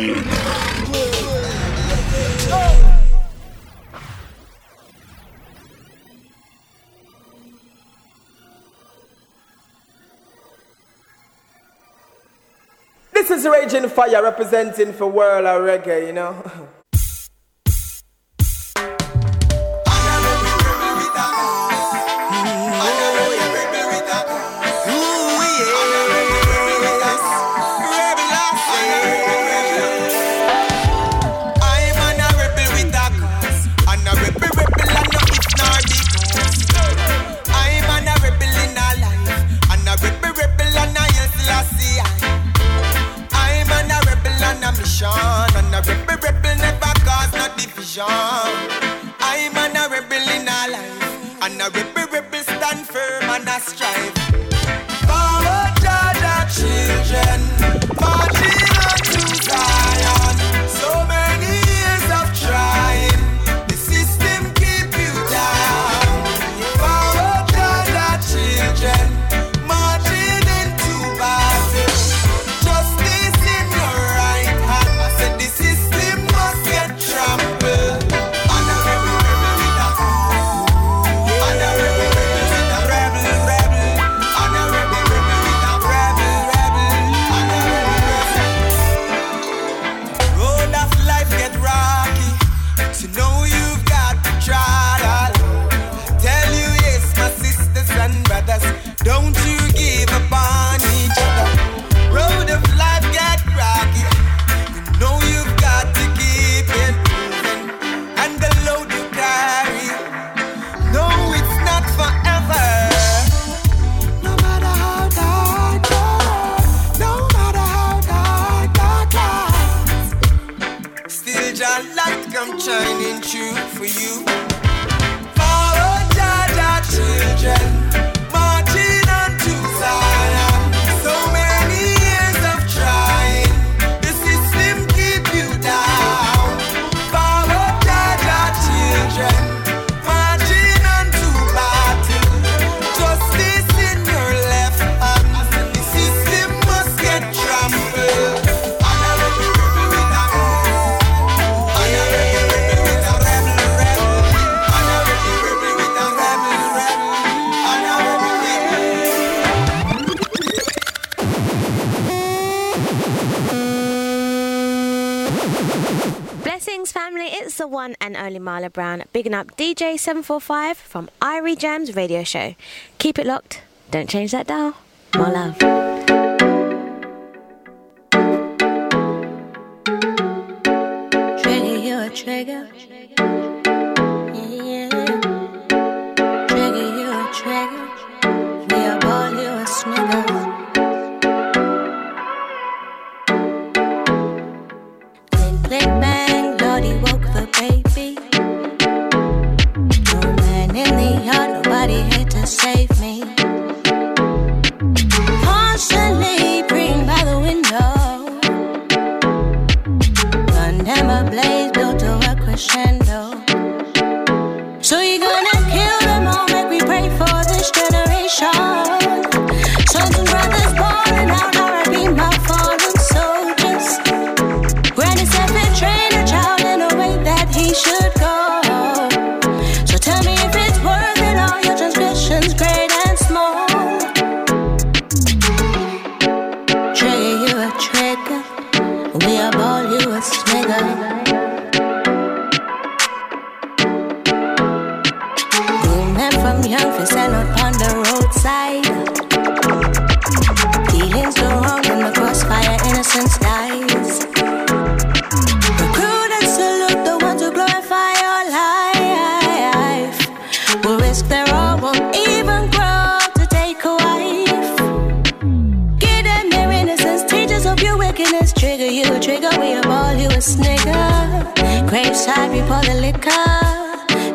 This is Raging Fyah representing for World of Reggae, you know. you one and only Marla Brown, bigging up DJ745 from Irie Jam's radio show. Keep it locked, don't change that dial. More love. trigger. trigger.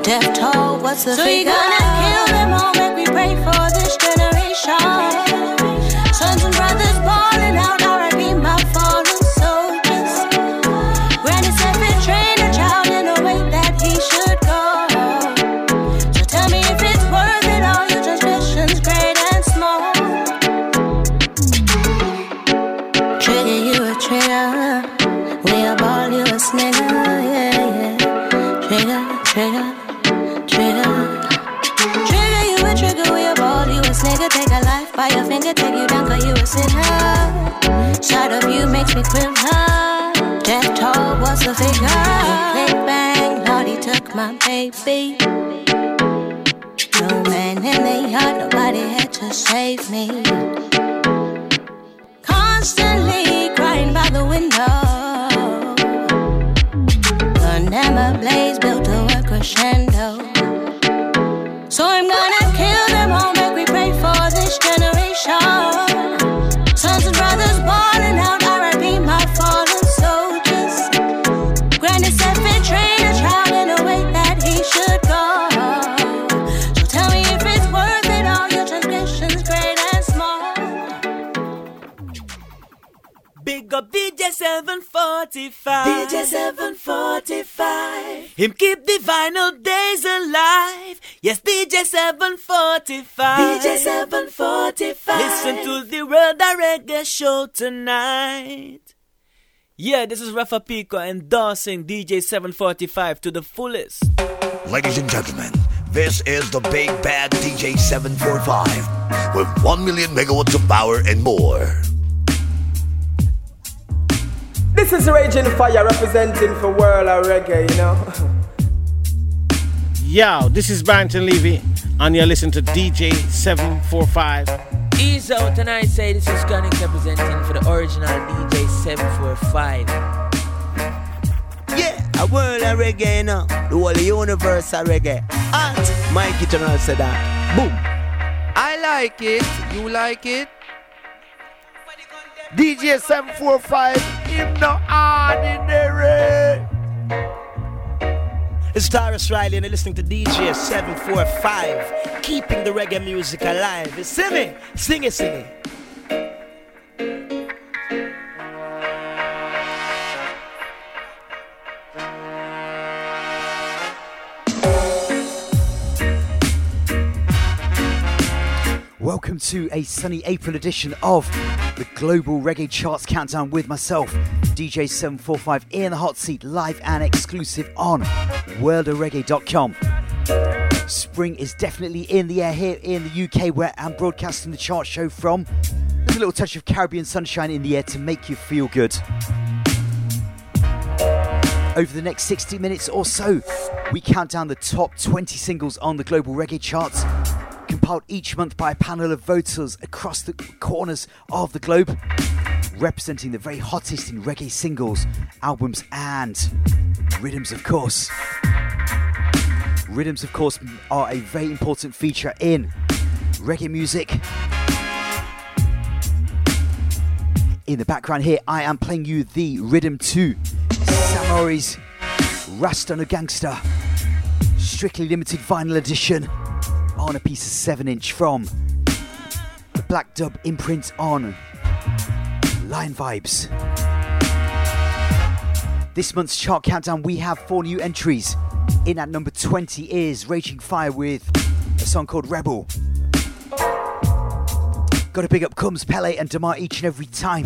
Death toll, what's the so figure? You gonna kill them all, make me pray for the figure. Click bang, Lordy took my baby. No man in the yard, nobody had to save me. 745. DJ 745. Him keep the vinyl days alive. Yes, DJ 745. DJ 745. Listen to the World of Reggae show tonight. Yeah, this is Rafa Pico endorsing DJ 745 to the fullest. Ladies and gentlemen, this is the big bad DJ 745 with 1 million megawatts of power and more. This is Raging Fyah representing for World of Reggae, you know. Yo, this is Barrington Levy, and you're listening to DJ 745. Ease out and I say this is Gunning representing for the original DJ 745. Yeah, a world of reggae, you know. The whole universe of reggae. Art. Mikey General said that. Boom. I like it. You like it? DJ 745, him no ordinary. It's Tarrus Riley, and you're listening to DJ 745, keeping the reggae music alive. You see me? Sing it, sing it. Welcome to a sunny April edition of the Global Reggae Charts Countdown with myself, DJ745, in the hot seat, live and exclusive on worldofreggae.com. Spring is definitely in the air here in the UK, where I'm broadcasting the chart show from. There's a little touch of Caribbean sunshine in the air to make you feel good. Over the next 60 minutes or so, we count down the top 20 singles on the Global Reggae Charts compiled each month by a panel of voters across the corners of the globe, representing the very hottest in reggae singles, albums, and rhythms, of course. Rhythms, of course, are a very important feature in reggae music. In the background here, I am playing you the rhythm to Samory's Rasta no Gangster, strictly limited vinyl edition on a piece of 7 inch from the Black Dub imprint on Lion Vibes. This month's chart countdown, we have four new entries. In at number 20 is Raging Fyah with a song called Rebel. Got to big up Comes Pele and Damar each and every time.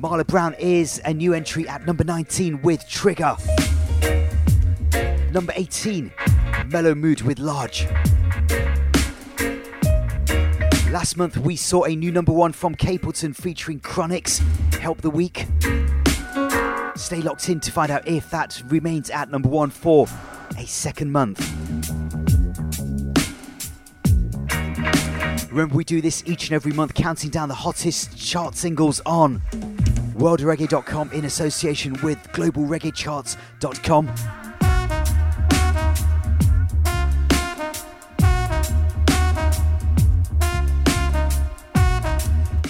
Marla Brown is a new entry at number 19 with Trigger. Number 18, Mellow Mood with Large. Last month we saw a new number one from Capleton featuring Chronixx, Help the Weak. Stay locked in to find out if that remains at number one for a second month. Remember, we do this each and every month, counting down the hottest chart singles on worldreggae.com in association with globalreggaecharts.com.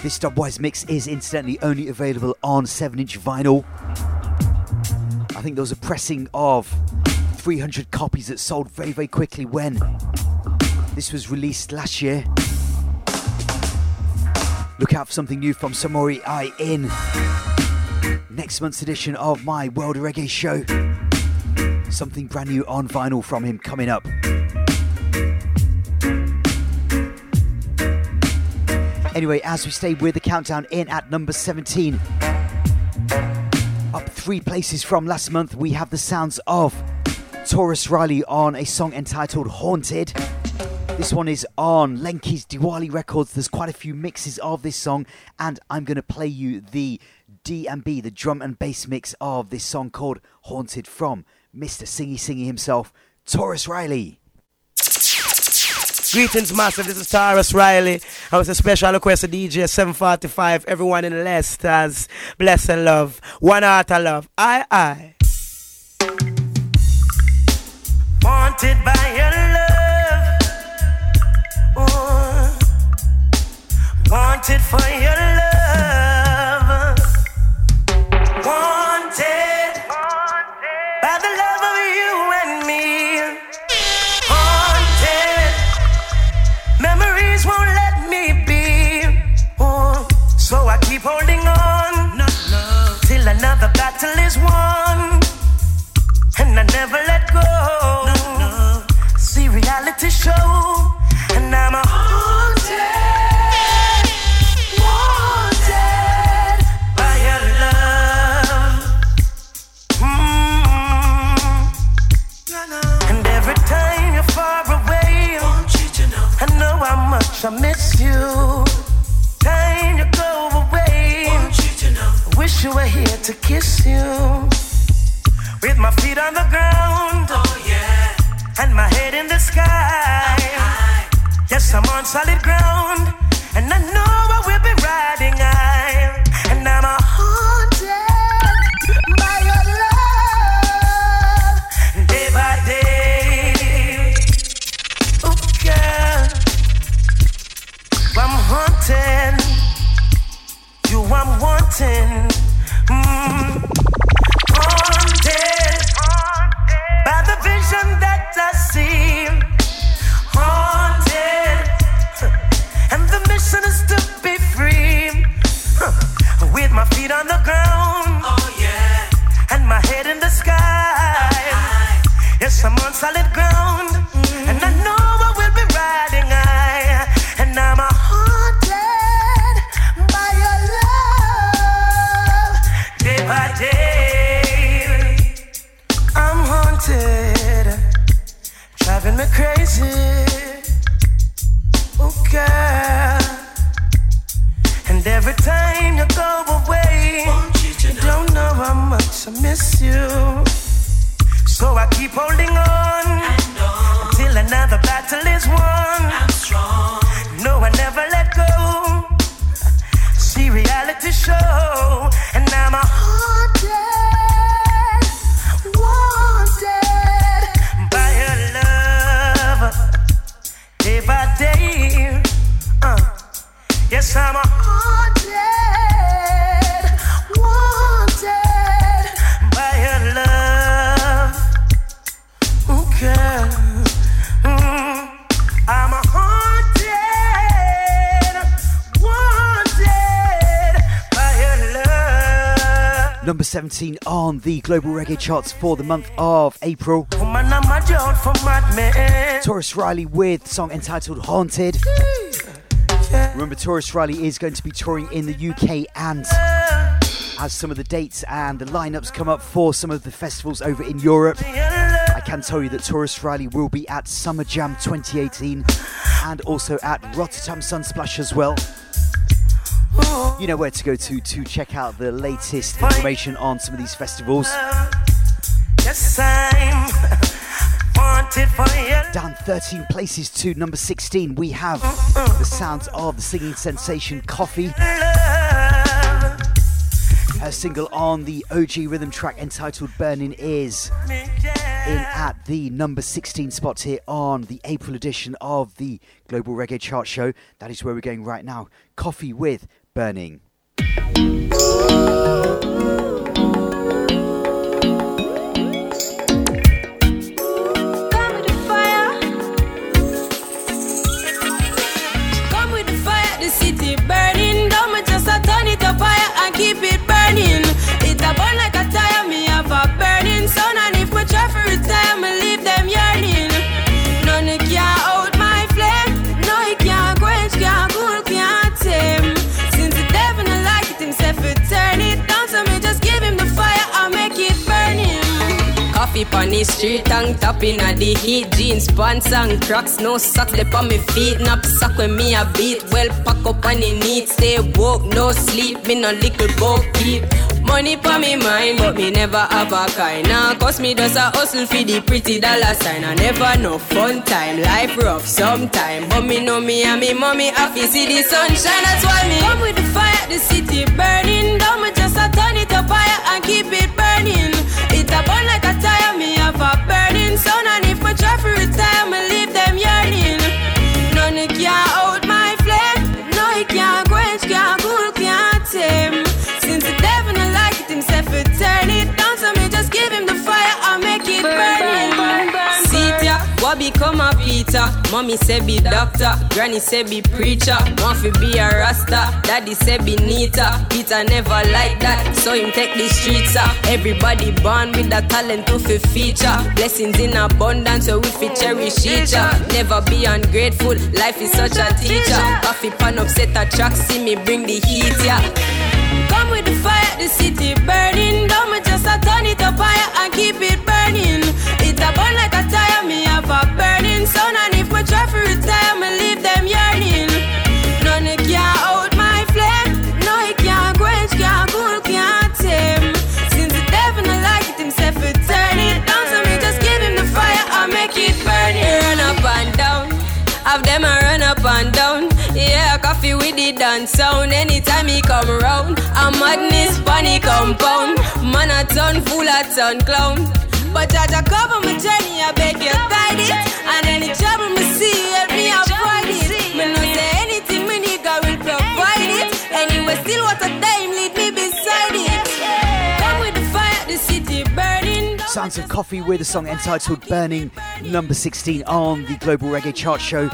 This Dubwise mix is incidentally only available on 7 inch vinyl. I think there was a pressing of 300 copies that sold very, very quickly when this was released last year. Look out for something new from Samory I in next month's edition of my World Reggae show. Something brand new on vinyl from him coming up. Anyway, as we stay with the countdown in at number 17, up three places from last month, we have the sounds of Tarrus Riley on a song entitled Haunted. This one is on Lenky's Diwali Records. There's quite a few mixes of this song, and I'm going to play you the D&B, the drum and bass mix of this song called Haunted from Mr. Singy Singy himself, Tarrus Riley. Greetings, massive. This is Tarrus Riley. I was a special request to DJ 745. Everyone in the Leicester's bless and love. One heart of love. I, I. Wanted by your love. Wanted for your love. Battle is won. And I never let go. See reality show. And I'm a haunted. Wanted by your wish you were here to kiss you. With my feet on the ground, oh yeah, and my head in the sky. Yes, I'm on solid ground, and I know I will be riding high. And I'm a haunted by your love, day by day. Oh girl, I'm haunted. You, I'm wanting. In the sky. Yes, I'm on solid ground, the global reggae charts for the month of April. Tarrus Riley with song entitled Haunted. Remember, Tarrus Riley is going to be touring in the UK and as some of the dates and the lineups come up for some of the festivals over in Europe, I can tell you that Tarrus Riley will be at Summer Jam 2018 and also at Rotterdam Sunsplash as well. You know where to go to to check out the latest information on some of these festivals. Yes, I'm wanted for your Down 13 places to number 16, we have the sounds of the singing sensation Koffee. Her single on the OG rhythm track entitled Burning is in at the number 16 spot here on the April edition of the Global Reggae Chart Show. That is where we're going right now. Koffee with Burning. On the street, tongue tapping at the heat. Jeans, pants and cracks, no socks, they on me feet. Nap sock when me a beat. Well, pack up on the need. Stay woke, no sleep. Me no little boat keep. Money pa me mind, but me never have a kind. Now, cause me does a hustle for the pretty dollar sign. I never know fun time, life rough sometime. But me know me and me mommy happy see the sunshine. That's why me come with the fire, the city burning. Down me just a turn it up higher and keep it burning. Burning sun. And if my try for retire, me leave them yearning. None can out my flame. No, it can't quench, can't cool, can't tame. Since the devil not like it himself, it turn it down. So me just give him the fire, I'll make it burning. See ya, what become a Peter? Mommy say be doctor, granny say be preacher. Fi be a rasta, daddy say be neater. Peter never like that, so him take the streets up. Everybody born with a talent to fi feature. Blessings in abundance, so we fi cherish each other. Never be ungrateful, life is such a teacher. Koffee pan upset a track, see me bring the heat, yeah. Come with the fire, the city burning. Don't just a turn it up higher and keep it burning. A burning sun. And if my try for retire, me leave them yearning. None can my flame. No, it can't quench, can't cool, can't tame. Since the devil like it himself, turn it down. Me just give him the fire, I make it burning. Run up and down. Have them run up and down. Yeah, coffee with the dance sound. Anytime he come round, a madness bunny compound. Man a ton full a ton clown. But Jaja cover my journey, I beg you guide it. And any trouble me see, help me avoid it. Me no say anything, me nigga will provide it. Anyway, still what a time, lead me beside it. Come with the fire, the city burning. Sounds of Koffee with a song entitled Burning, number 16 on the Global Reggae Chart Show.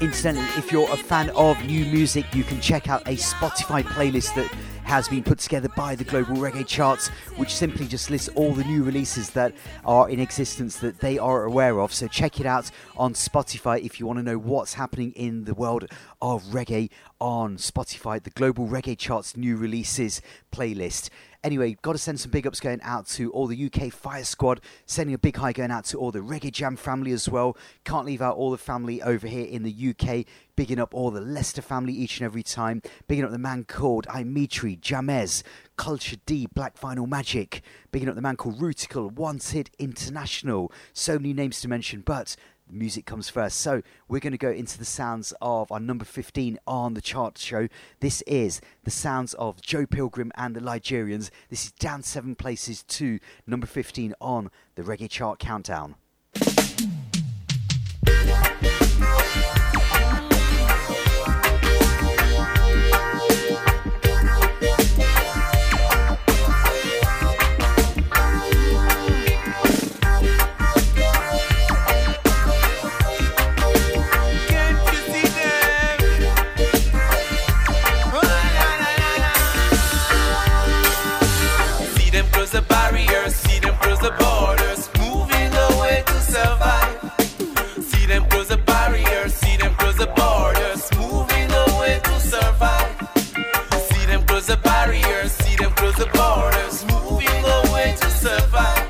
Incidentally, if you're a fan of new music, you can check out a Spotify playlist that has been put together by the Global Reggae Charts, which simply just lists all the new releases that are in existence that they are aware of. So check it out on Spotify if you want to know what's happening in the world of reggae on Spotify, the Global Reggae Charts new releases playlist. Anyway, got to send some big ups going out to all the UK Fire Squad. Sending a big hi going out to all the Reggae Jam family as well. Can't leave out all the family over here in the UK. Bigging up all the Leicester family each and every time. Bigging up the man called Imitri, Jamez, Culture D, Black Vinyl Magic. Bigging up the man called Ruticle, Wanted International. So many names to mention, but music comes first. So we're going to go into the sounds of our number 15 on the chart show. This is the sounds of Joe Pilgrim and the Ligerians. This is down seven places to number 15 on the Reggae Chart Countdown. Close the barriers, see them close the borders, moving away to survive.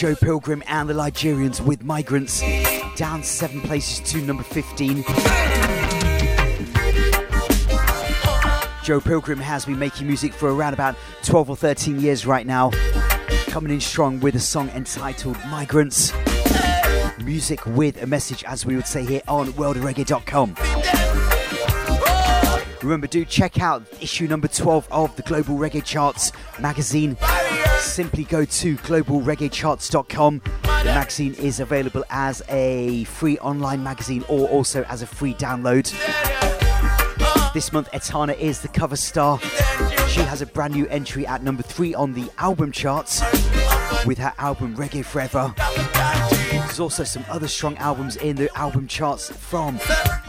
Joe Pilgrim and the Ligerians with Migrants, down seven places to number 15. Joe Pilgrim has been making music for around about 12 or 13 years right now, coming in strong with a song entitled Migrants. Music with a message, as we would say here on worldofreggae.com. Remember, do check out issue number 12 of the Global Reggae Charts magazine. Simply go to globalreggaecharts.com. The magazine is available as a free online magazine or also as a free download. This month, Etana is the cover star. She has a brand new entry at number three on the album charts with her album Reggae Forever. There's also some other strong albums in the album charts from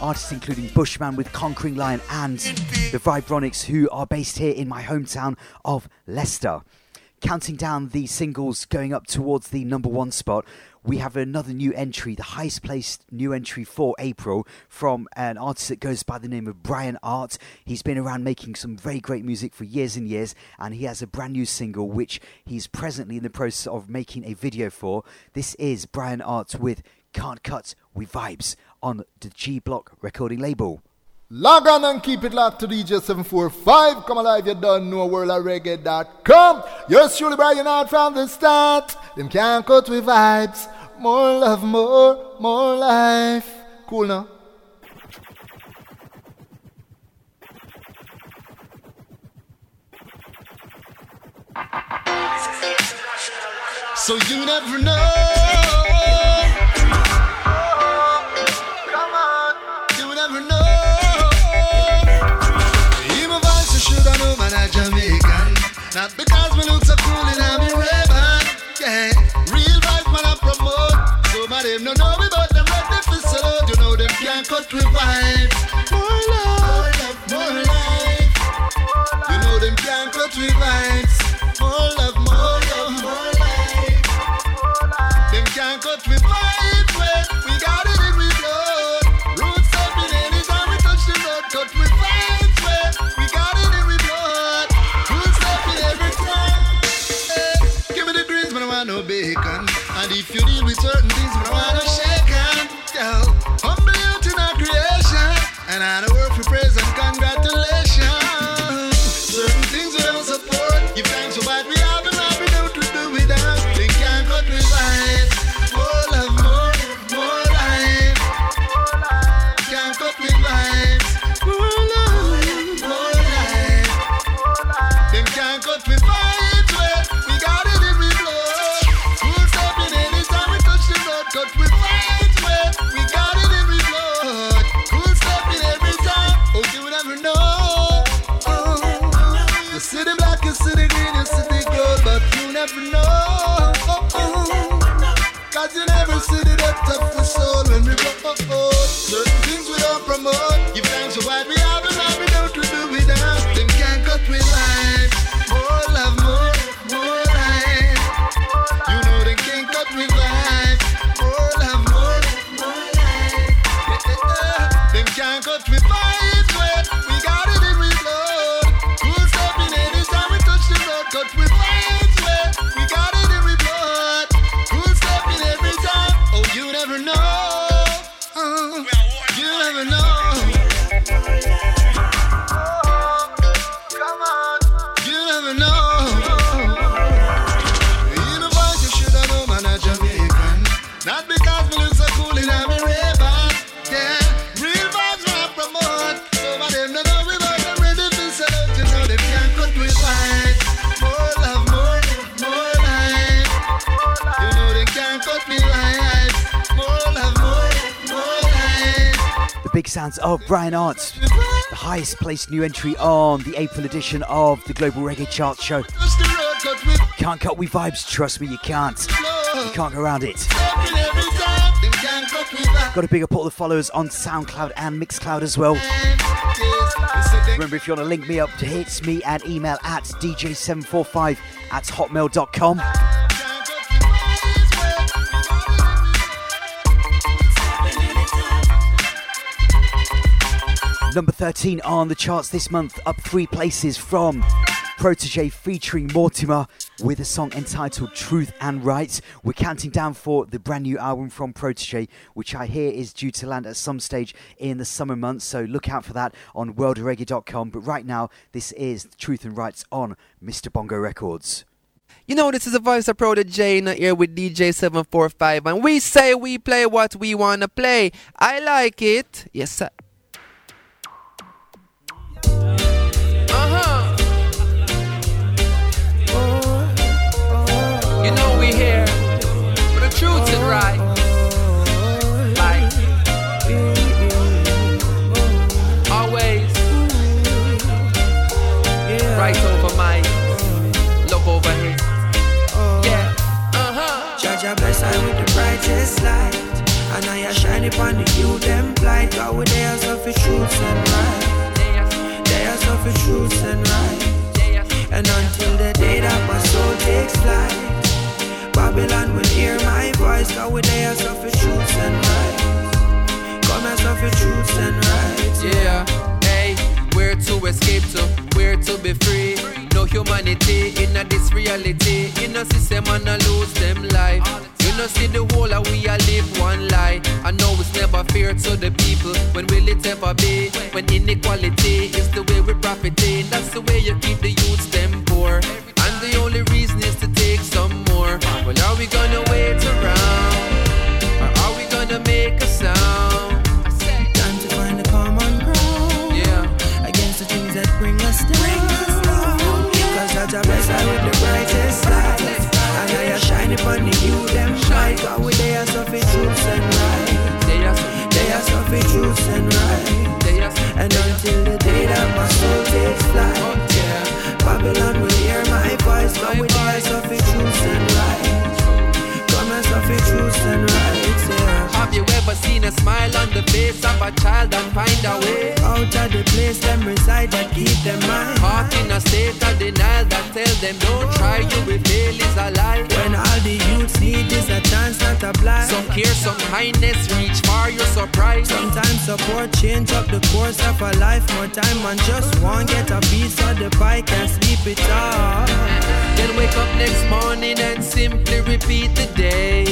artists including Bushman with Conquering Lion and the Vibronics, who are based here in my hometown of Leicester. Counting down the singles going up towards the number one spot, we have another new entry, the highest placed new entry for April from an artist that goes by the name of Bryan Art. He's been around making some very great music for years and years, and he has a brand new single which he's presently in the process of making a video for. This is Bryan Art with Can't Cut with Vibes on the G Block recording label. Log on and keep it locked to DJ 745. Come alive, you don't know worldofreggae.com. Yours truly, Bryan Art from the start. Them can't cut with vibes. More love, more, more life. Cool now. So you never know. Not because we look so cool I'm in Ray-Ban. Yeah, real vibes man, I promote. Some of them don't know me, but them ready for salute. You know them can't cut with vibes. More love, more life. You know them can't cut with vibes. More love, more love, more life. Them can't cut with vibes. Certain things, but I want sounds of Bryan Arts, the highest placed new entry on the April edition of the Global Reggae Chart Show. Can't cut with vibes, trust me, you can't. You can't go around it. Got a big up all the followers on SoundCloud and Mixcloud as well. Remember, if you want to link me up to hits me and email at dj745 at hotmail.com. Number 13 on the charts this month, up three places from Protoje featuring Mortimer with a song entitled Truth and Right. We're counting down for the brand new album from Protoje, which I hear is due to land at some stage in the summer months, so look out for that on worldreggae.com. But right now, this is Truth and Rights on Mr. Bongo Records. You know, this is the voice of Protoje in ear with DJ745, and we say we play what we want to play. I like it. Yes, sir. Judge, I bless I with the brightest light. And I a shine upon the youth them blind. God with their suffer truth and right. They are suffer truth and right. And until the day that my soul takes flight, Babylon will hear my voice. God with their suffer truth and right. Come and suffer truth and right. Yeah, hey, where to escape to, where to be free. No humanity in a this reality. In a system and a lose them life. You know see the whole of we a live one lie. I know it's never fair to the people. When will it ever be? When inequality is the way we profiting. That's the way you keep the youths them poor. And the only reason is to take some more. Well, are we gonna wait around? Or are we gonna make a sound? Time to find a common ground. Yeah. Against the things that bring us down. Cause Judge I bless I with the brightest light. And I a shine upon the you them shine. God with their suffer truths and right. They are They are suffer truths and right. And until the day that my soul takes flight. Babylon will hear my voice. God with their suffer truths and right. Come and suffer truths and rights. Yeah. Have you ever seen a smile on the face of a child and find a way? Out of place them reside that keep them mind. Caught in a state of denial that tell them don't try, you will fail is a lie. When all the youths need is a chance, not a blind. Some care, some kindness, reach far, you're surprised. Sometimes support change up the course of a life. More time and just one get a piece of the pie, can't sleep it off. Then wake up next morning and simply repeat the day.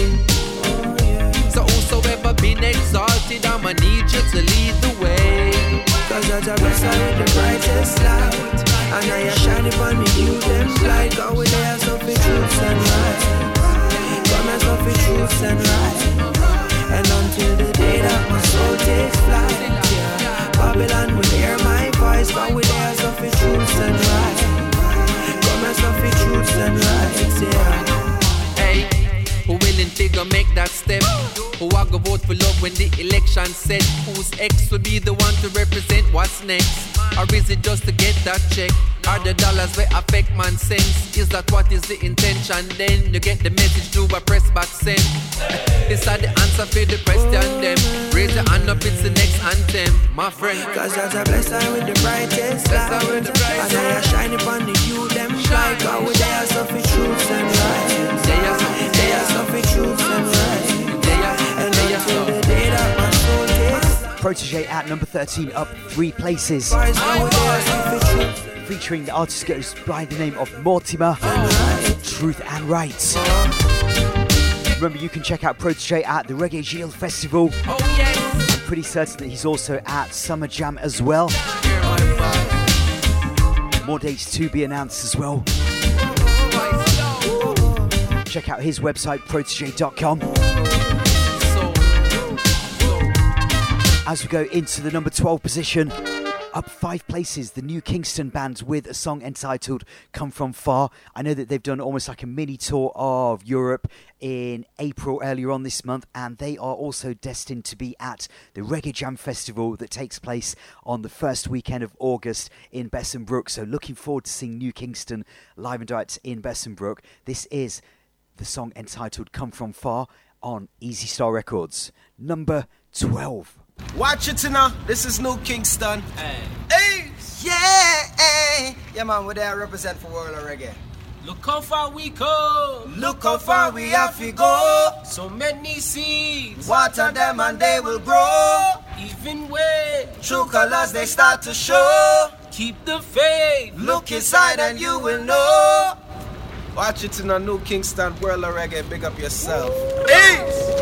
So whosoever been exalted, I'ma need you to lead the way. Cause I bless I with the brightest light. And I a shine upon me, you them light. God with their suffer truths and right. Come and suffer truths and right. And until the day that my soul takes flight, when the election set? Whose ex will be the one to represent what's next? Or is it just to get that check? Are the dollars where affect man sense? Is that what is the intention? Then you get the message through a press back send. this are the answer for the question them. Raise your hand up, it's the next anthem, my friend. Cause Judge I bless I with the brightest light. And I a shine upon the you them shine. God with their suffer truths and right. They are suffer truths and right. Protoje at number 13, up three places. Featuring the artist goes by the name of Mortimer, Truth and Rights. Remember, you can check out Protoje at the Reggae Geel Festival. I'm pretty certain that he's also at Summer Jam as well. More dates to be announced as well. Check out his website, protoje.com. As we go into the number 12 position, up five places, the new Kingston band with a song entitled Come From Far. I know that they've done almost like a mini tour of Europe in April earlier on this month, and they are also destined to be at the Reggae Jam Festival that takes place on the first weekend of August in Bersenbrück. So, looking forward to seeing New Kingston live and direct in Bersenbrück. This is the song entitled Come From Far on Easy Star Records. Number 12. Watch it now. This is New Kingston. Hey. Yeah, yeah, man, we're there represent for World of Reggae. Look how far we come. Look how far we have to go. So many seeds. Water them and they will grow. Even when True colors they start to show. keep the faith. Look inside and you will know. Watch it in a New Kingston World of Reggae. Big up yourself. Next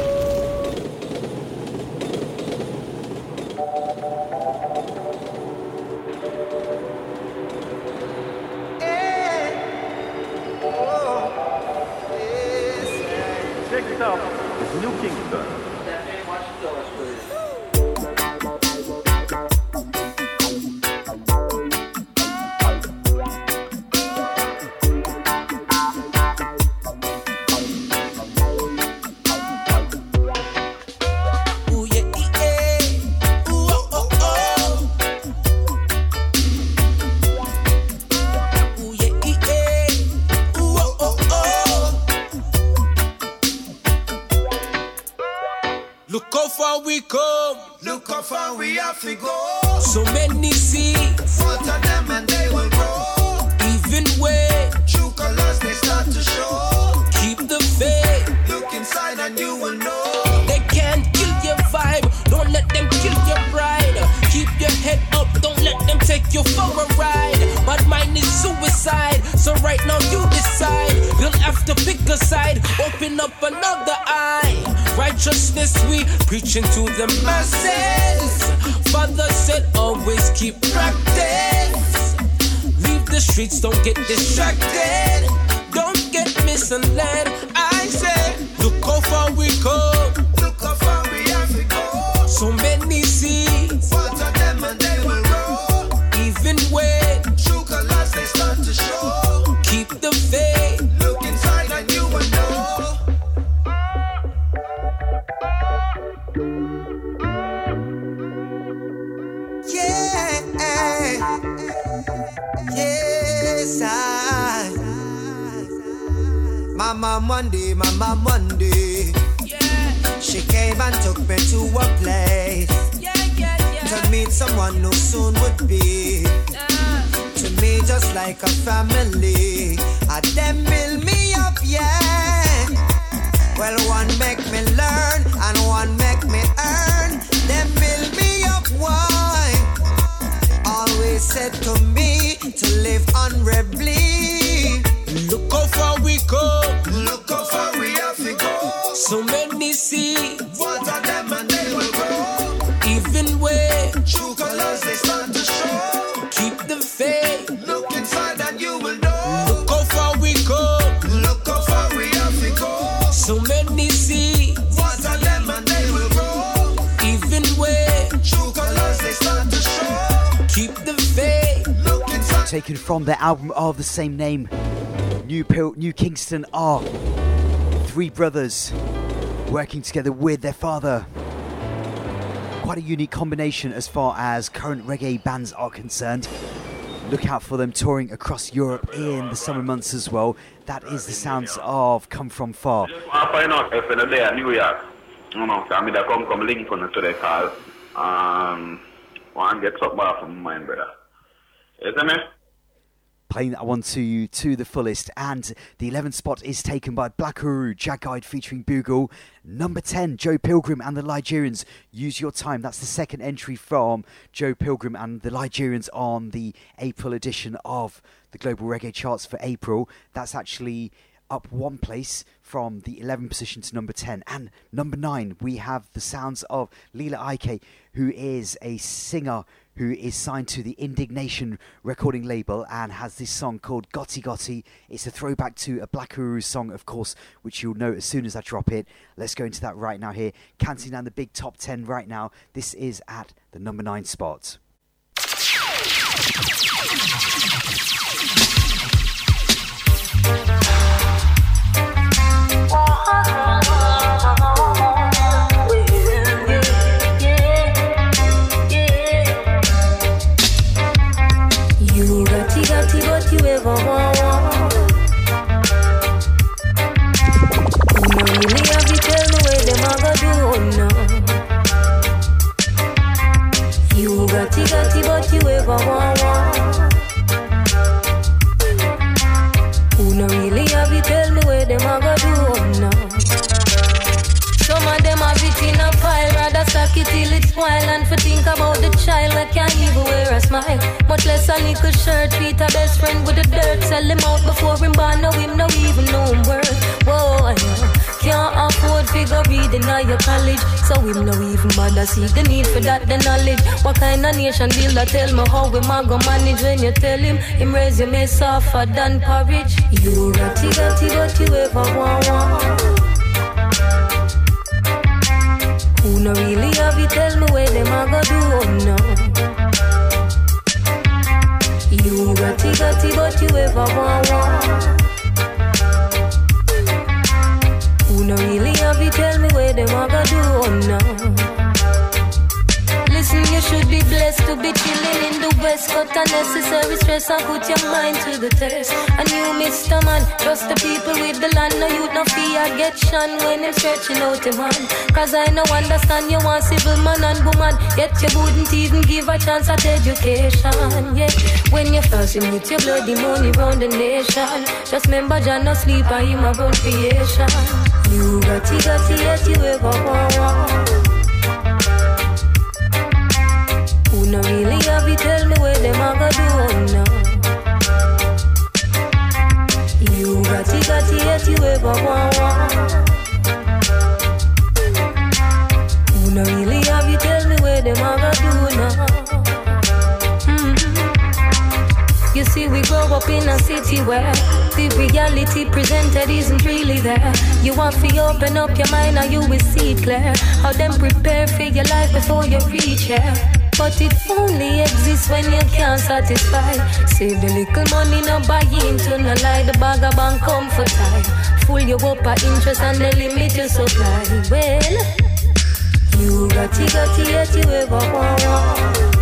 Monday, Mama Monday. She came and took me to a place to meet someone who soon would be to me just like a family. And them build me up, yeah. Well, one make me learn and one make me earn. Them build me up, why? Always said to me to live honorably. Look how far we come. Look how far we have to go. So many seeds, Water them and they will grow. even when True colors they start to show. keep the faith. Look inside and you will know. Look how far we come. Look how far we have to go. So many seeds, Water them and they will grow. even when True colors they start to show. keep the faith. Look inside. Taken from their album of the same name, New Pil- New Kingston are three brothers working together with their father. Quite a unique combination as far as current reggae bands are concerned. Look out for them touring across Europe in the summer months as well. That is the sounds of Come From Far. Um, one off from mine, brother. Isn't it? Playing that one to to the fullest, and the 11th spot is taken by Black Uhuru, Jaggide featuring Bugle. Number 10, Joe Pilgrim and the Ligerians. Use your time. That's the second entry from Joe Pilgrim and the Ligerians on the April edition of the Global Reggae Charts for April. That's actually up one place from the 11th position to number 10. And number 9, we have the sounds of Lila Iké, who is a singer who is signed to the In.Digg.Nation recording label and has this song called Gotti Gotti. It's a throwback to a Black Uhuru song, of course, which you'll know as soon as I drop it. Let's go into that right now here. Counting down the big top 10 right now. This is at the number 9 spot. Wear. Much less a little shirt. Peter best friend with the dirt. Sell him out before him born. Know him, no even know him worth. Whoa, yeah. Can't afford figure reading at your college. So him no even bother see the need for that, the knowledge. What kind of nation builder tell me how we mag go manage when you tell him him resume softer than porridge. You ratty ratty you ever want want. Who no really have you tell me where them a go do oh no. You ratty ratty but you ever want want. Who no really have you tell me where them a go do no. Listen, you should be blessed to be west. Cut unnecessary stress and put your mind to the test. And you, Mr. Man, trust the people with the land. No youth, no fear, get shun when them stretching out your hand. Cause I no understand you want civil man and woman. Yet you wouldn't even give a chance at education. Yeah, when you first you meet your bloody money round the nation. Just remember, John no sleep I him a run creation. You got it, got it, yet you ever want. No really have you tell me where them a go do oh no You got it, got it, yet you ever want want Who no really have you tell me where them a go do now mm-hmm. You see, we grow up in a city where the reality presented isn't really there. You want to open up your mind and you will see clear. How them prepare for your life before you reach here. But it only exists when you can't satisfy. Save the little money, no buy into no lie. The bag of bank come for time. Fool you up interest and they limit your supply. Well, you got it, got it, yet you ever want.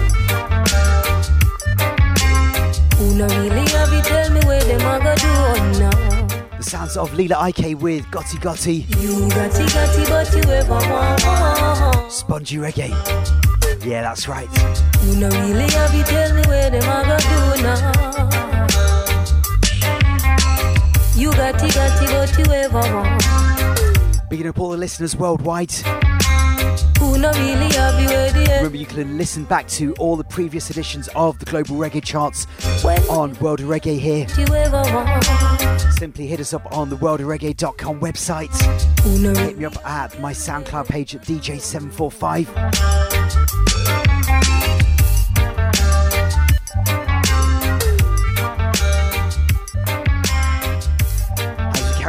Who no really have you tell me where them a go do oh no The sounds of Lila Iké with Gotti Gotti. You got it, got it, but you ever want Spongy reggae. Yeah, that's right. Who no really have you tell me where them a go do now You got it, got it, but you ever want Bigging up all the listeners worldwide. Who no really have you where the Remember, you can listen back to all the previous editions of the Global Reggae Charts on World of Reggae here. you Simply hit us up on the worldofreggae.com website. Hit me up at my SoundCloud page at DJ745.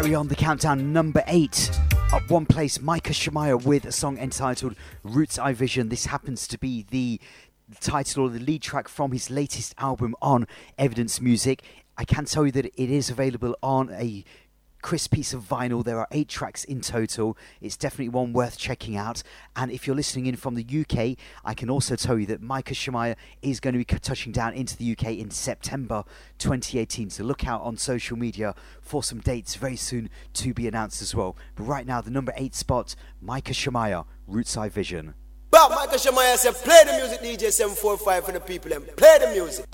Carry on the countdown, number eight. Up one place, Micah Shemaiah with a song entitled Roots Eye Vision. This happens to be the title or the lead track from his latest album on Evidence Music. I can tell you that it is available on a crisp piece of vinyl. There are eight tracks in total. It's definitely one worth checking out. And if you're listening in from the UK, I can also tell you that Micah Shemaiah is going to be touching down into the UK in September 2018. So look out on social media for some dates very soon to be announced as well. But right now, the number eight spot, Micah Shemaiah, Roots Eye Vision. But Micah Shemaiah said, play the music, DJ 745 for the people and play the music.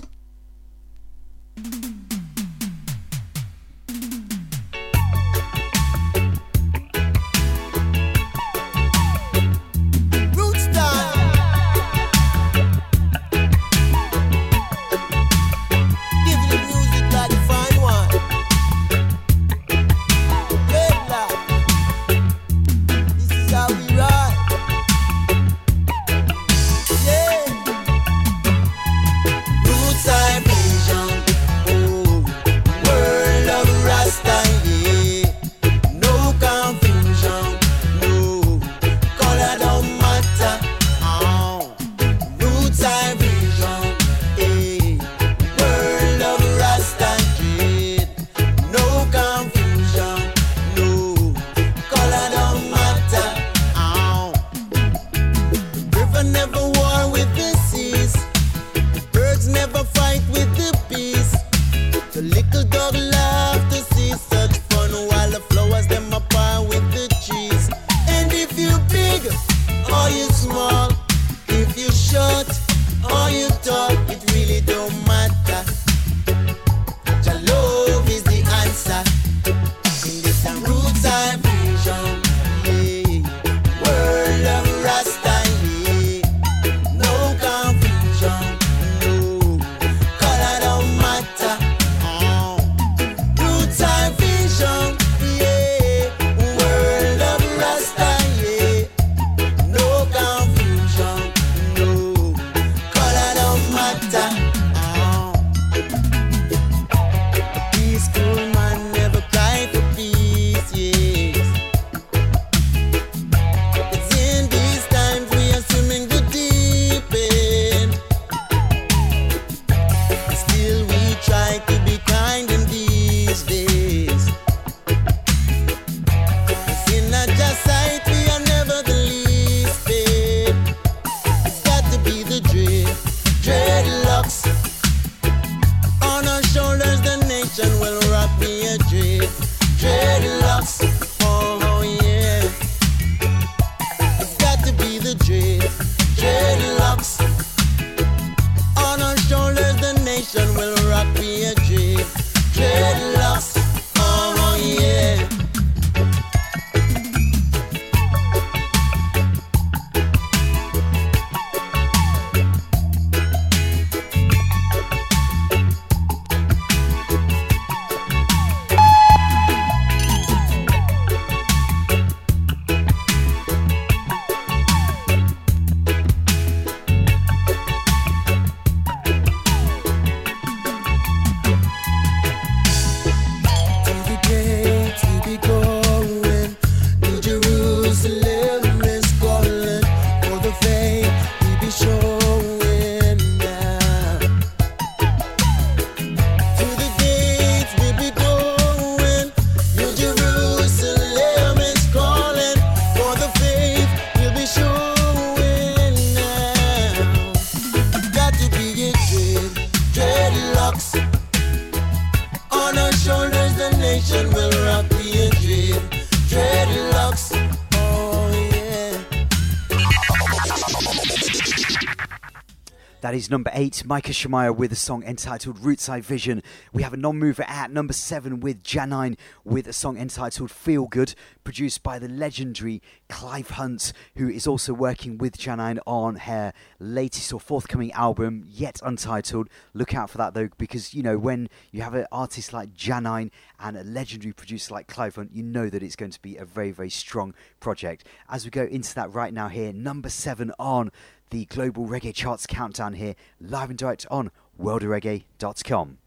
Number eight, Micah Shemaiah with a song entitled "Roots Rootside Vision. We have a non mover at number seven with Jah9 with a song entitled Feel Good, produced by the legendary Clive Hunt, who is also working with Jah9 on her latest or forthcoming album, yet untitled. Look out for that though, because you know, when you have an artist like Jah9 and a legendary producer like Clive Hunt, you know that it's going to be a very, very strong project. As we go into that right now, here, number seven on the Global Reggae Charts Countdown here, live and direct on worldofreggae.com.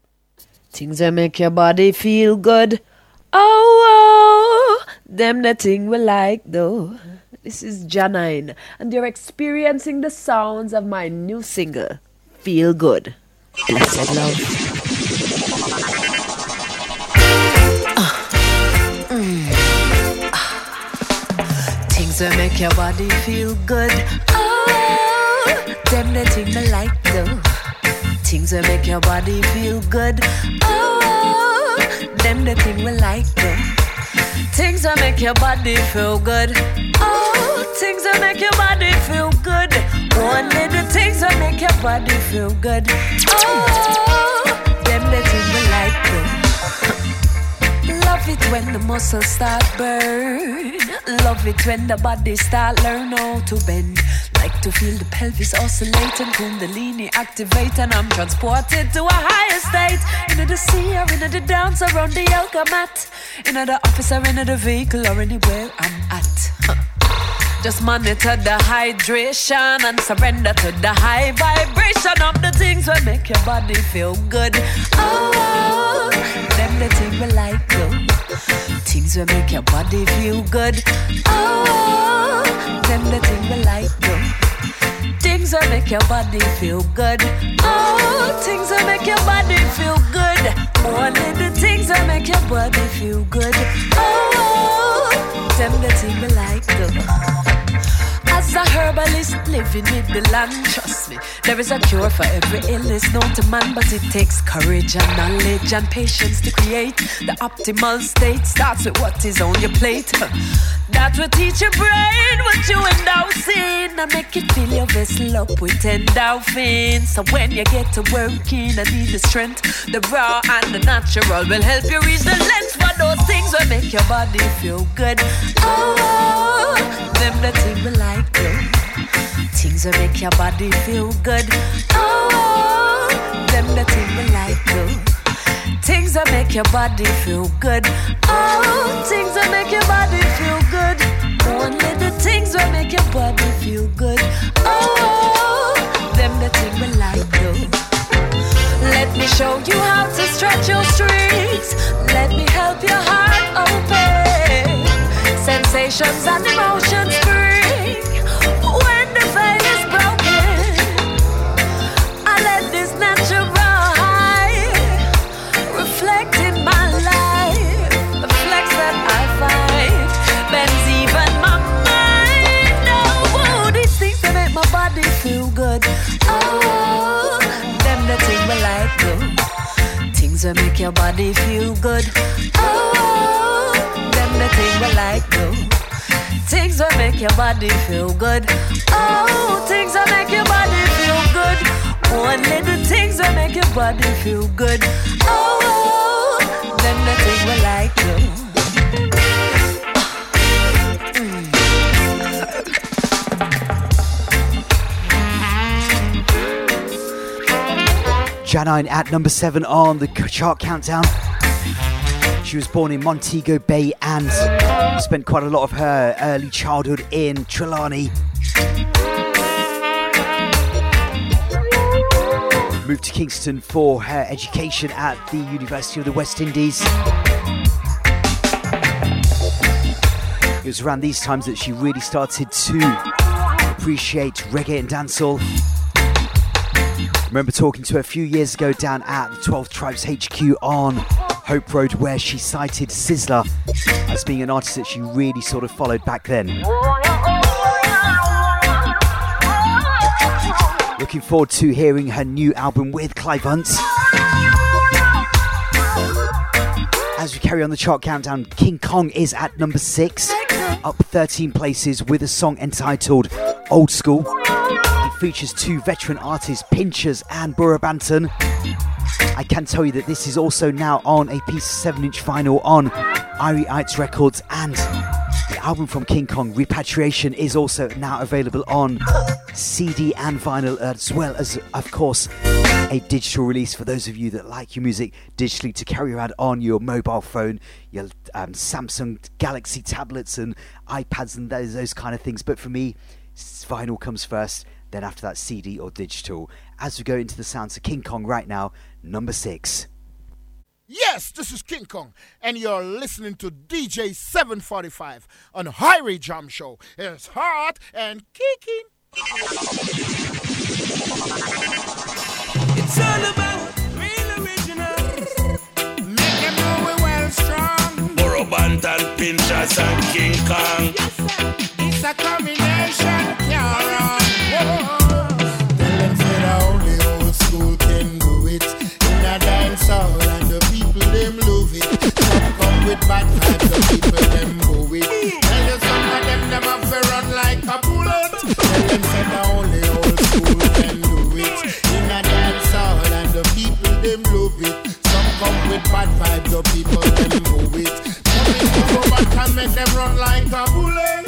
Things that make your body feel good. Oh, oh, them the thing we like though. This is Jah9, and you're experiencing the sounds of my new single, Feel Good. Blessed love. Things that make your body feel good. Oh, them the thing me like though. Things that make your body feel good. Oh, them the thing we like though. Things that make your body feel good. Oh, things that make your body feel good. Only the things that make your body feel good. Oh, them the thing we like though. Love it when the muscles start burn. Love it when the body start learn how to bend. Like to feel the pelvis oscillate and kundalini activate and I'm transported to a higher state. Into the sea or into the dance around the yoga mat. Into the office or into the vehicle or anywhere I'm at. Just monitor the hydration and surrender to the high vibration of the things that make your body feel good. Oh, oh, oh. them the things we like. Things that make your body feel good. Oh, them the things we like though. Things that make your body feel good. Oh, things that make your body feel good. Only the things that make your body feel good. Oh, them the things we like though. As a herbalist living with the land, trust me, there is a cure for every illness known to man, but it takes courage and knowledge and patience to create the optimal state. Starts with what is on your plate. That will teach your brain what you endorse in and make it fill your vessel up with endorphins. So when you get to working and need the strength, the raw and the natural will help you reach the length for those things will make your body feel good. Oh, oh, oh. them the thing we like though. Things will make your body feel good. Oh, them the thing we like though. Things that make your body feel good. Oh, things that make your body feel good. Only the things that make your body feel good. Oh, them the thing we like though. Let me show you how to stretch your strings. Let me help your heart open. Sensations and emotions Things that make your body feel good. Oh, them the thing we like though. Things that make your body feel good. Oh, things that make your body feel good. Only the things that make your body feel good. Oh, them the thing we like though. Jah9 at number seven on the chart countdown. She was born in Montego Bay and spent quite a lot of her early childhood in Trelawny. Moved to Kingston for her education at the University of the West Indies. It was around these times that she really started to appreciate reggae and dancehall. Remember talking to her a few years ago down at the 12 Tribes HQ on Hope Road, where she cited Sizzla as being an artist that she really sort of followed back then. Looking forward to hearing her new album with Clive Hunt. As we carry on the chart countdown, King Kong is at number six, up 13 places with a song entitled Old School. Features two veteran artists, Pinchers and Burro Banton. I can tell you that this is also now on a piece of 7 inch vinyl on Irie Ites Records, and the album from King Kong, Repatriation, is also now available on CD and vinyl, as well as, of course, a digital release for those of you that like your music digitally to carry around on your mobile phone, your um, Samsung Galaxy tablets, and iPads, and those, those kind of things. But for me, vinyl comes first, then after that, CD or digital. As we go into the sounds of King Kong right now, number six. Yes, this is King Kong, and you're listening to DJ 745 on Highway Jam Show. It's hot and kicking. It's all about real original. Make them know we're well strong. Burro Banton, Pinchers and King Kong. Yes, sir. It's a combination, With bad vibes, the people them go it. Tell you some of them them have to run like a bullet. Tell them say the only old school can do it. In a dance hall and the people them love it. Some come with bad vibes, the people them go it. In to go back and make them run like a bullet.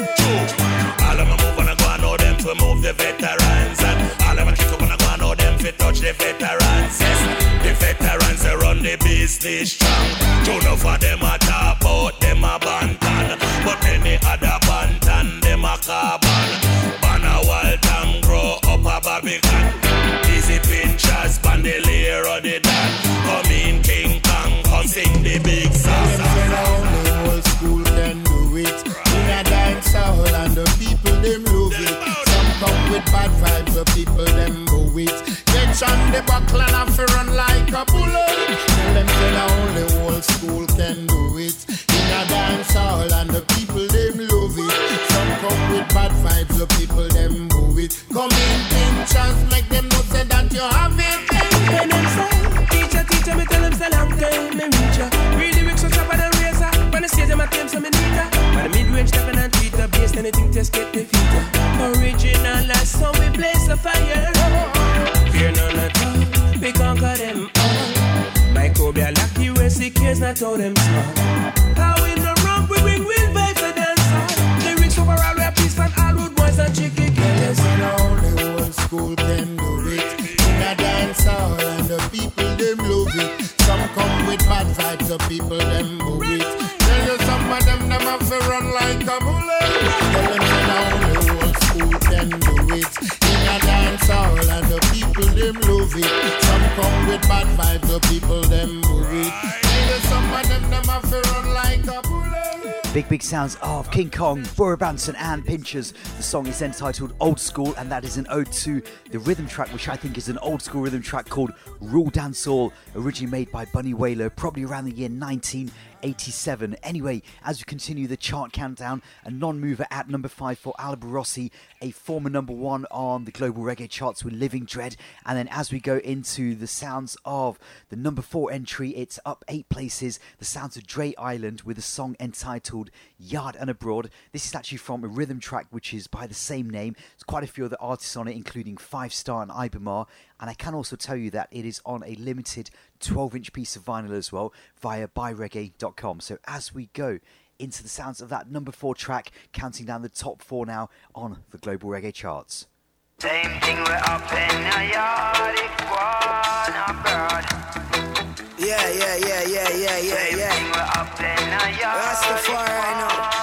All of my move wanna go and know them for move the veterans And all of my kick up wanna go and know them for touch the veterans Yes, the veterans they run the business strong Two enough of them buckle and have accuracy uh, cares Big, sounds of King Kong, Burro Banton, and Pinchers. Song is entitled Old School, and that is an ode to the rhythm track, which I think is an old school rhythm track called Rule Dance All, originally made by Bunny Wailer, probably around the year 1987. Anyway, as we continue the chart countdown, a non mover at number five for Alborosie, a former number one on the global reggae charts with Living Dread. And then as we go into the sounds of the number four entry, it's up eight places. The sounds of Dre Island with a song entitled Yard and Abroad. This is actually from a rhythm track which is by the same name. There's quite a few other artists on it, including Five Star and Ibamar. And I can also tell you that it is on a limited 12 inch piece of vinyl as well via buyreggae.com. So as we go into the sounds of that number four track, counting down the top four now on the global reggae charts. Same thing we up in a yard, it one abroad. Yeah, yeah, yeah, yeah, yeah, yeah, Same yeah. thing we up in a yard, Rastafari now.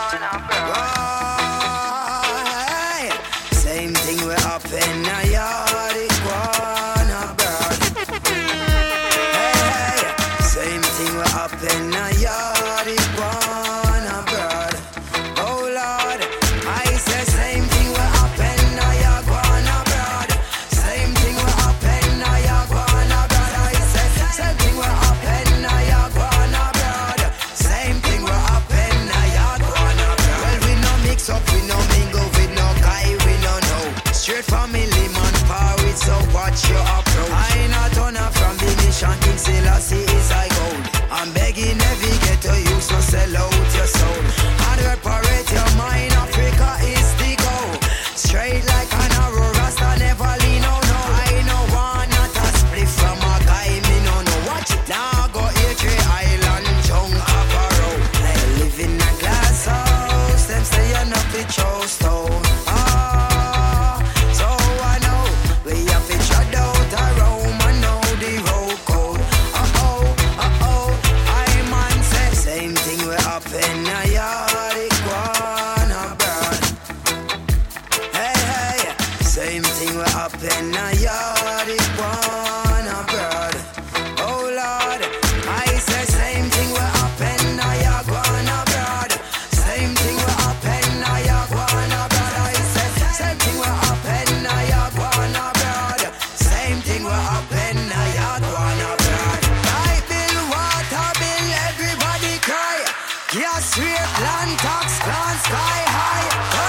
Tax, plan sky high.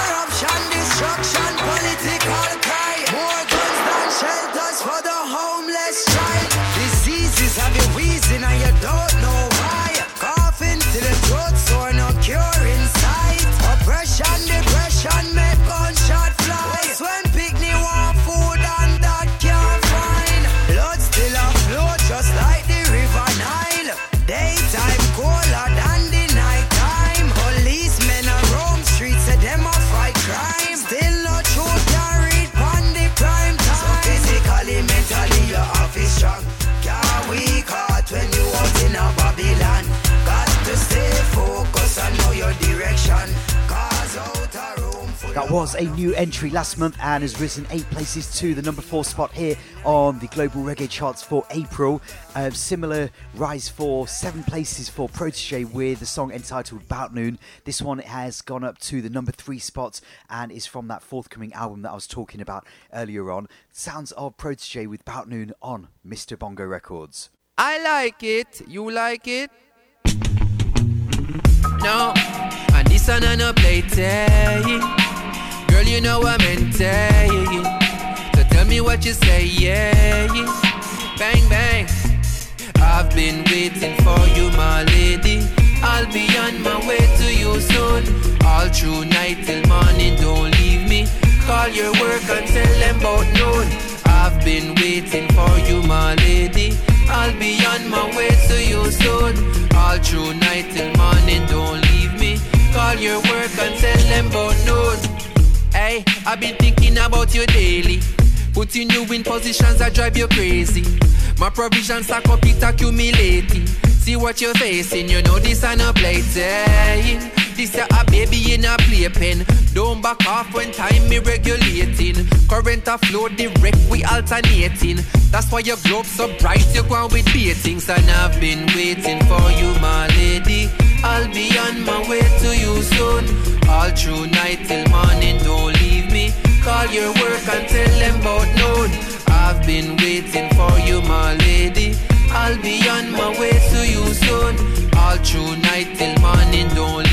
Was a new entry last month and has risen eight places to the number four spot here on the global reggae charts for April. A similar rise for seven places for Protoje with the song entitled About Noon. This one has gone up to the number three spot and is from that forthcoming album that I was talking about earlier on. Sounds of Protoje with About Noon on Mr. Bongo Records. I like it. You like it? No. And this one I no play tell Girl, you know I'm into So tell me what you say, yeah. Bang, bang. I've been waiting for you, my lady. I'll be on my way to you soon. All through night till morning, don't leave me. Call your work and tell them about noon. I've been waiting for you, my lady. I'll be on my way to you soon. All through night till morning, don't leave me. Call your work and tell them about noon. Hey, I've been thinking about you daily. Putting you in positions that drive you crazy. My provisions up, it accumulating. See what you're facing, you know this ain't a playtime. This a a baby in a playpen. Don't back off when time me regulating. Current a flow direct, we alternating. That's why your globe so bright, you go with beatings. And I've been waiting for you, my lady. I'll be on my way to you soon. All through night till morning, don't leave me. Call your work and tell them about noon. I've been waiting for you, my lady. I'll be on my way to you soon. All through night till morning, don't leave me.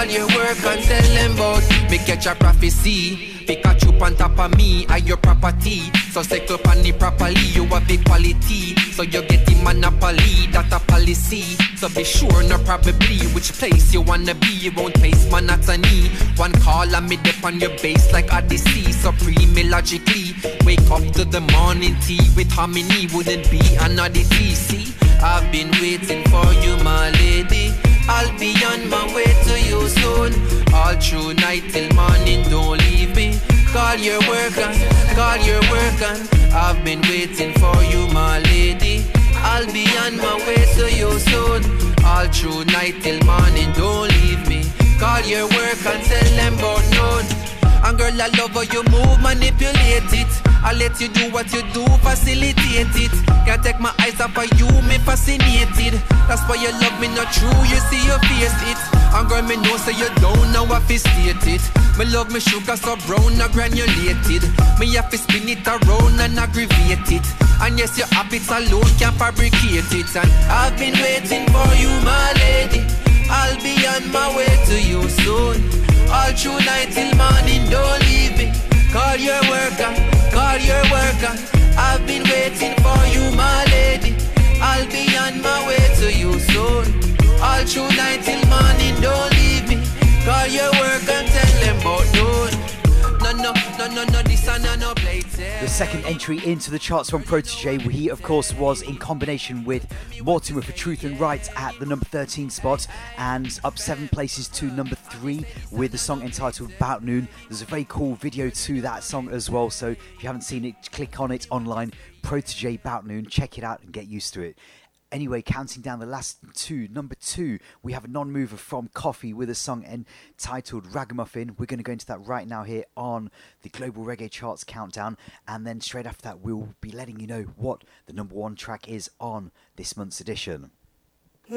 Call your work and tell them about me catch a prophecy. Pikachu on top of me, I your property. So settle on it properly, you have the quality. So you get the monopoly, that a policy. So be sure, no probably, which place you wanna be. You won't face monotony. One call and me dip on your base like Odyssey. Supreme logically. Wake up to the morning tea with harmony. Wouldn't be another TC. I've been waiting for you, my lady. I'll be on my way to you soon. All through night till morning, don't leave me. Call your work on, call your work on. I've been waiting for you, my lady. I'll be on my way to you soon. All through night till morning, don't leave me. Call your work and tell them about none. And girl, I love how you move, manipulate it. I let you do what you do, facilitate it. Can't take my eyes off of you, me fascinated. That's why you love me, not true, you see you face it. And girl, me know say you don't know it's state it. Me love me sugar so brown, not granulated. Me have to spin it around and aggravate it. And yes, your habits alone can fabricate it. And I've been waiting for you, my lady. I'll be on my way to you soon. All through night till morning, don't leave me. Call your worker, call your worker. I've been waiting for you, my lady. I'll be on my way to you soon. All through night second entry into the charts from Protoje, he of course was in combination with Mortimer for Truth and Right at the number 13 spot and up seven places to number three with the song entitled About Noon. There's a very cool video to that song as well, so if you haven't seen it, click on it online. Protoje About Noon, check it out and get used to it. Anyway, counting down the last two, number two, we have a non mover from Koffee with a song entitled Ragamuffin. We're going to go into that right now here on the Global Reggae Charts Countdown. And then straight after that, we'll be letting you know what the number one track is on this month's edition.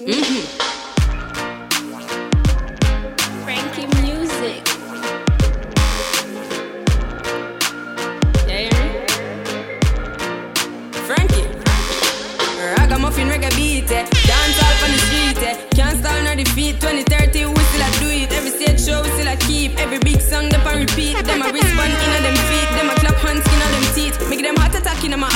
Mm-hmm.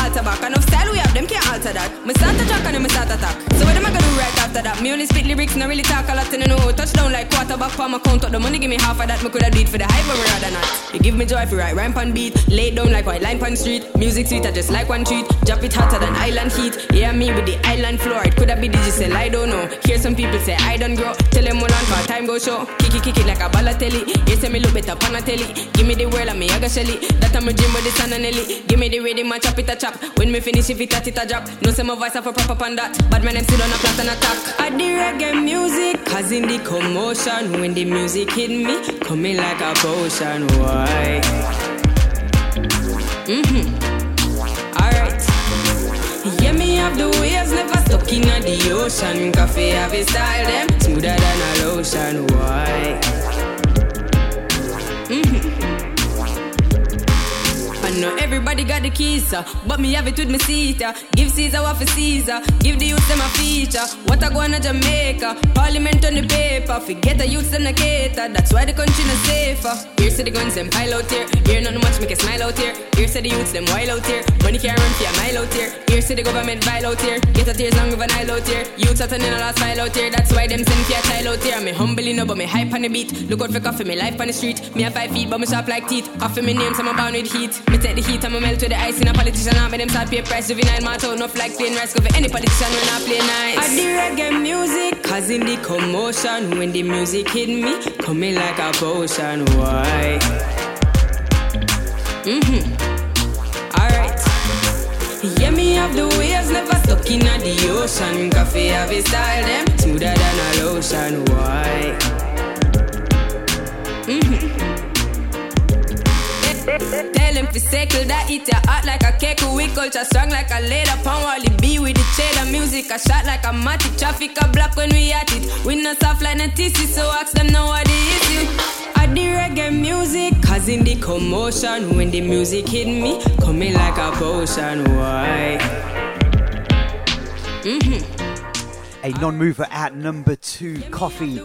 Altar back. Enough style we them can't alter that. Me start attack and then me start attack. So what am I gonna do right after that? Me only spit lyrics, not really talk a lot in the know. Touchdown like quarterback for my count up the money. Give me half of that. Me coulda do it for the hype, but rather not. You give me joy if you right rhyme pan beat. Lay down like white line pan street. Music sweet, I just like one treat. Drop it hotter than island heat. Yeah, me with the island floor. It coulda be digital, I don't know. Hear some people say I don't grow. Tell them hold on for time go show. Kick it, kick it like a Balotelli. You say me look better on a telly. Give me the world and me aga shelly. That I'm a dream with the sun and Nelly. Give me the rhythm and chop it a chop. When me finish if it it a drop. No say my voice have a proper on that. But man them sit on a flat and attack. I the reggae music, cause in the commotion. When the music hit me, coming like a potion. Why? Mm-hmm. Alright. Yeah, me have the waves, never stuck in the ocean. Koffee have a style, them smoother than a lotion. Why? Know everybody got the keys, uh, but me have it with me seat. Uh. Give Caesar what for Caesar, give the youth them a feature. What I go on to Jamaica, Parliament on the paper. Forget the youth them the cater, that's why the country not safer. Here say the guns them pile out here, here nothing much make a smile out here. Here say the youths them wild out here, money can't run for a mile out here. Here say the government vile out here, get a tears long of an Nile out here. Youths out in a last file out here, that's why them send for a child out here. Me humbly no, but me hype on the beat. Look out for Koffee, me life on the street. Me have five feet, but me sharp like teeth. Koffee me name, so I'm bound with heat. Me take the heat, I'm a melt with the ice in a politician. I make them start pay price. Juvenile man out enough like plain rice. Go for any politician when I play nice. I the reggae music, cause in the commotion. When the music hit me, coming like a potion. Why? Mm-hmm. Alright. Yeah, me have the waves, never stuck in the ocean. Koffee have a style, them smoother than a lotion. Why? Mm-hmm. Tell him to circle that eat ya hot like a cake. We culture strong like a leather Pound. Wally B with the cheddar Music a shot like a matic. Traffic a block when we at it. We not soft like a TC So ask them know what the issue. I the reggae music causing the commotion When the music hit me Coming like a potion Why? Mm-hmm. A non mover at number two, Koffee.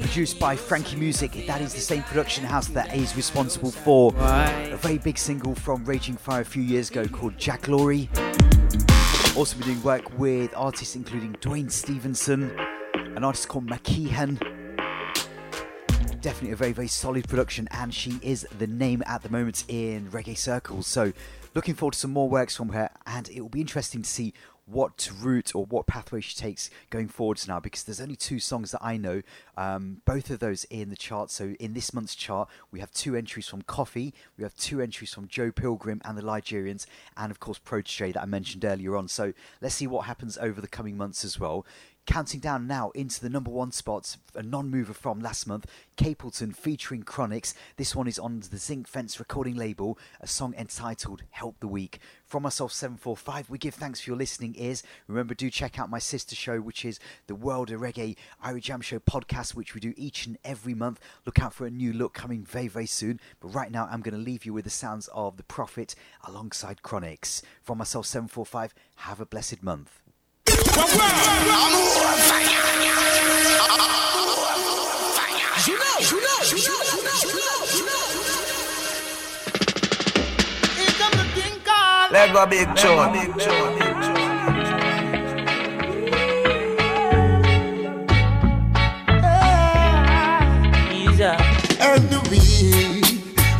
Produced by Frankie Music. That is the same production house that is responsible for a very big single from Raging Fyah a few years ago called Jah Glory. Also been doing work with artists including Duane Stephenson, an artist called McKeehan. Definitely a very, very solid production, and she is the name at the moment in reggae circles. So, looking forward to some more works from her, and it will be interesting to see what route or what pathway she takes going forwards now because there's only two songs that I know, um, both of those in the chart. So in this month's chart, we have two entries from Koffee, we have two entries from Joe Pilgrim and the Ligerians, and of course Protoje that I mentioned earlier on. So let's see what happens over the coming months as well. Counting down now into the number one spots, a non mover from last month, Capleton featuring Chronixx. This one is on the Zinc Fence recording label, a song entitled Help the Weak. From myself, 745, we give thanks for your listening ears. Remember, do check out my sister show, which is the World of Reggae Irish Jam Show podcast, which we do each and every month. Look out for a new look coming very, very soon. But right now, I'm going to leave you with the sounds of The Prophet alongside Chronixx. From myself, 745, have a blessed month. You know, you know, you know, you know, you know, you know. Here come the thing called. Let go big tune. Big tune. Tune. The weak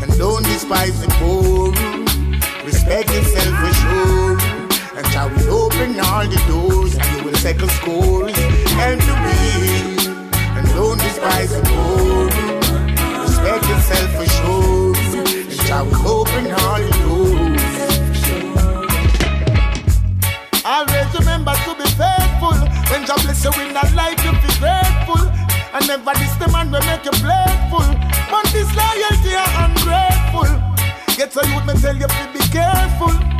and don't despise the poor. Respect yourself for sure. And shall we open all the doors and you will settle scores and the weak and don't despise the poor. Respect yourself for sure. and shall we open all the doors. Always remember to be faithful when God bless you in that life, you be grateful. And never this the man will make you playful. But this loyalty are ungrateful. Get a youth, me tell you, to be careful.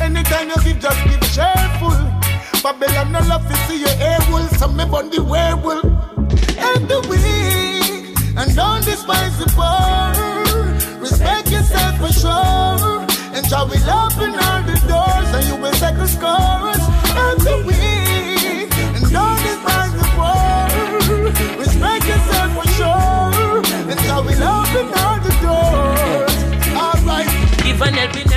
Anytime you give, just give cheerful. Babylon no love to see your wool, so me bun the werewolf. And the weak, and don't despise the poor. Respect yourself for sure. And shall we open all the doors, and you will settle scores. And the weak, and don't despise the poor. Respect yourself for sure. And shall we open all the doors. Alright. Give an helping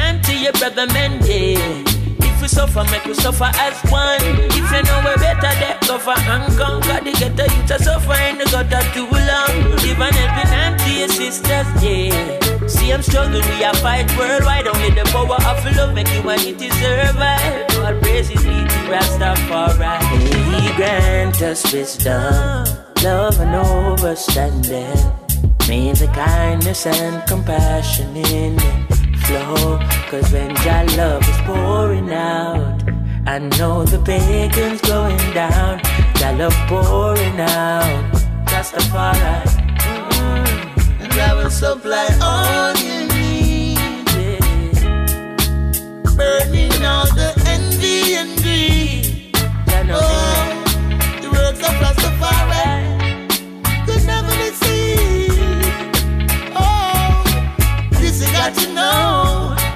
your brother man, yeah. If we suffer, make we suffer as one. If you know we better, that cover and conquer. The ghetto you to suffer in the gutter too long. Give an helping hand to your sisters, yeah. See I'm struggling, we are fight worldwide. Only the power of love make humanity survive. God praises be to Rastafari. He grant us wisdom, love and understanding. May the kindness and compassion in it flow. Cause when your love is pouring out, I know the pagan's going down. Jah love pouring out. Rastafari. Mm-hmm. And I will supply all you need. yeah. Burning all the envy and greed. Oh,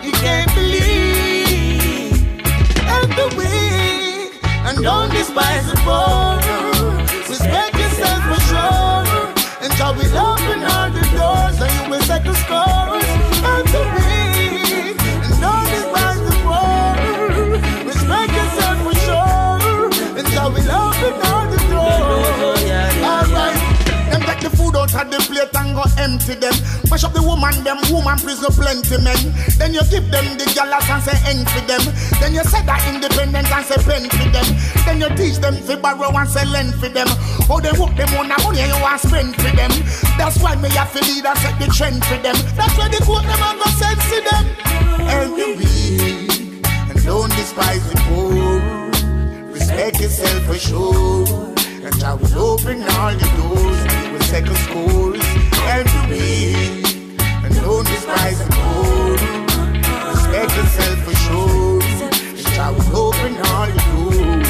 You can't believe. The weak, and don't despise the poor. The plate and go empty them. Mash up the woman, them woman prison plenty men. Then you give them the galas and say for them. Then you say that independence and say pen for them. Then you teach them to borrow and say lend for them. Oh, they work them on money you want spend for them. That's why me have to lead and set the trend for them. That's why the quote them and go sense to them. Every week, and don't despise the poor. Respect yourself for sure. And I will open all the doors second schools. and to be and don't despise the poor. Respect yourself for sure. The job will open all your doors.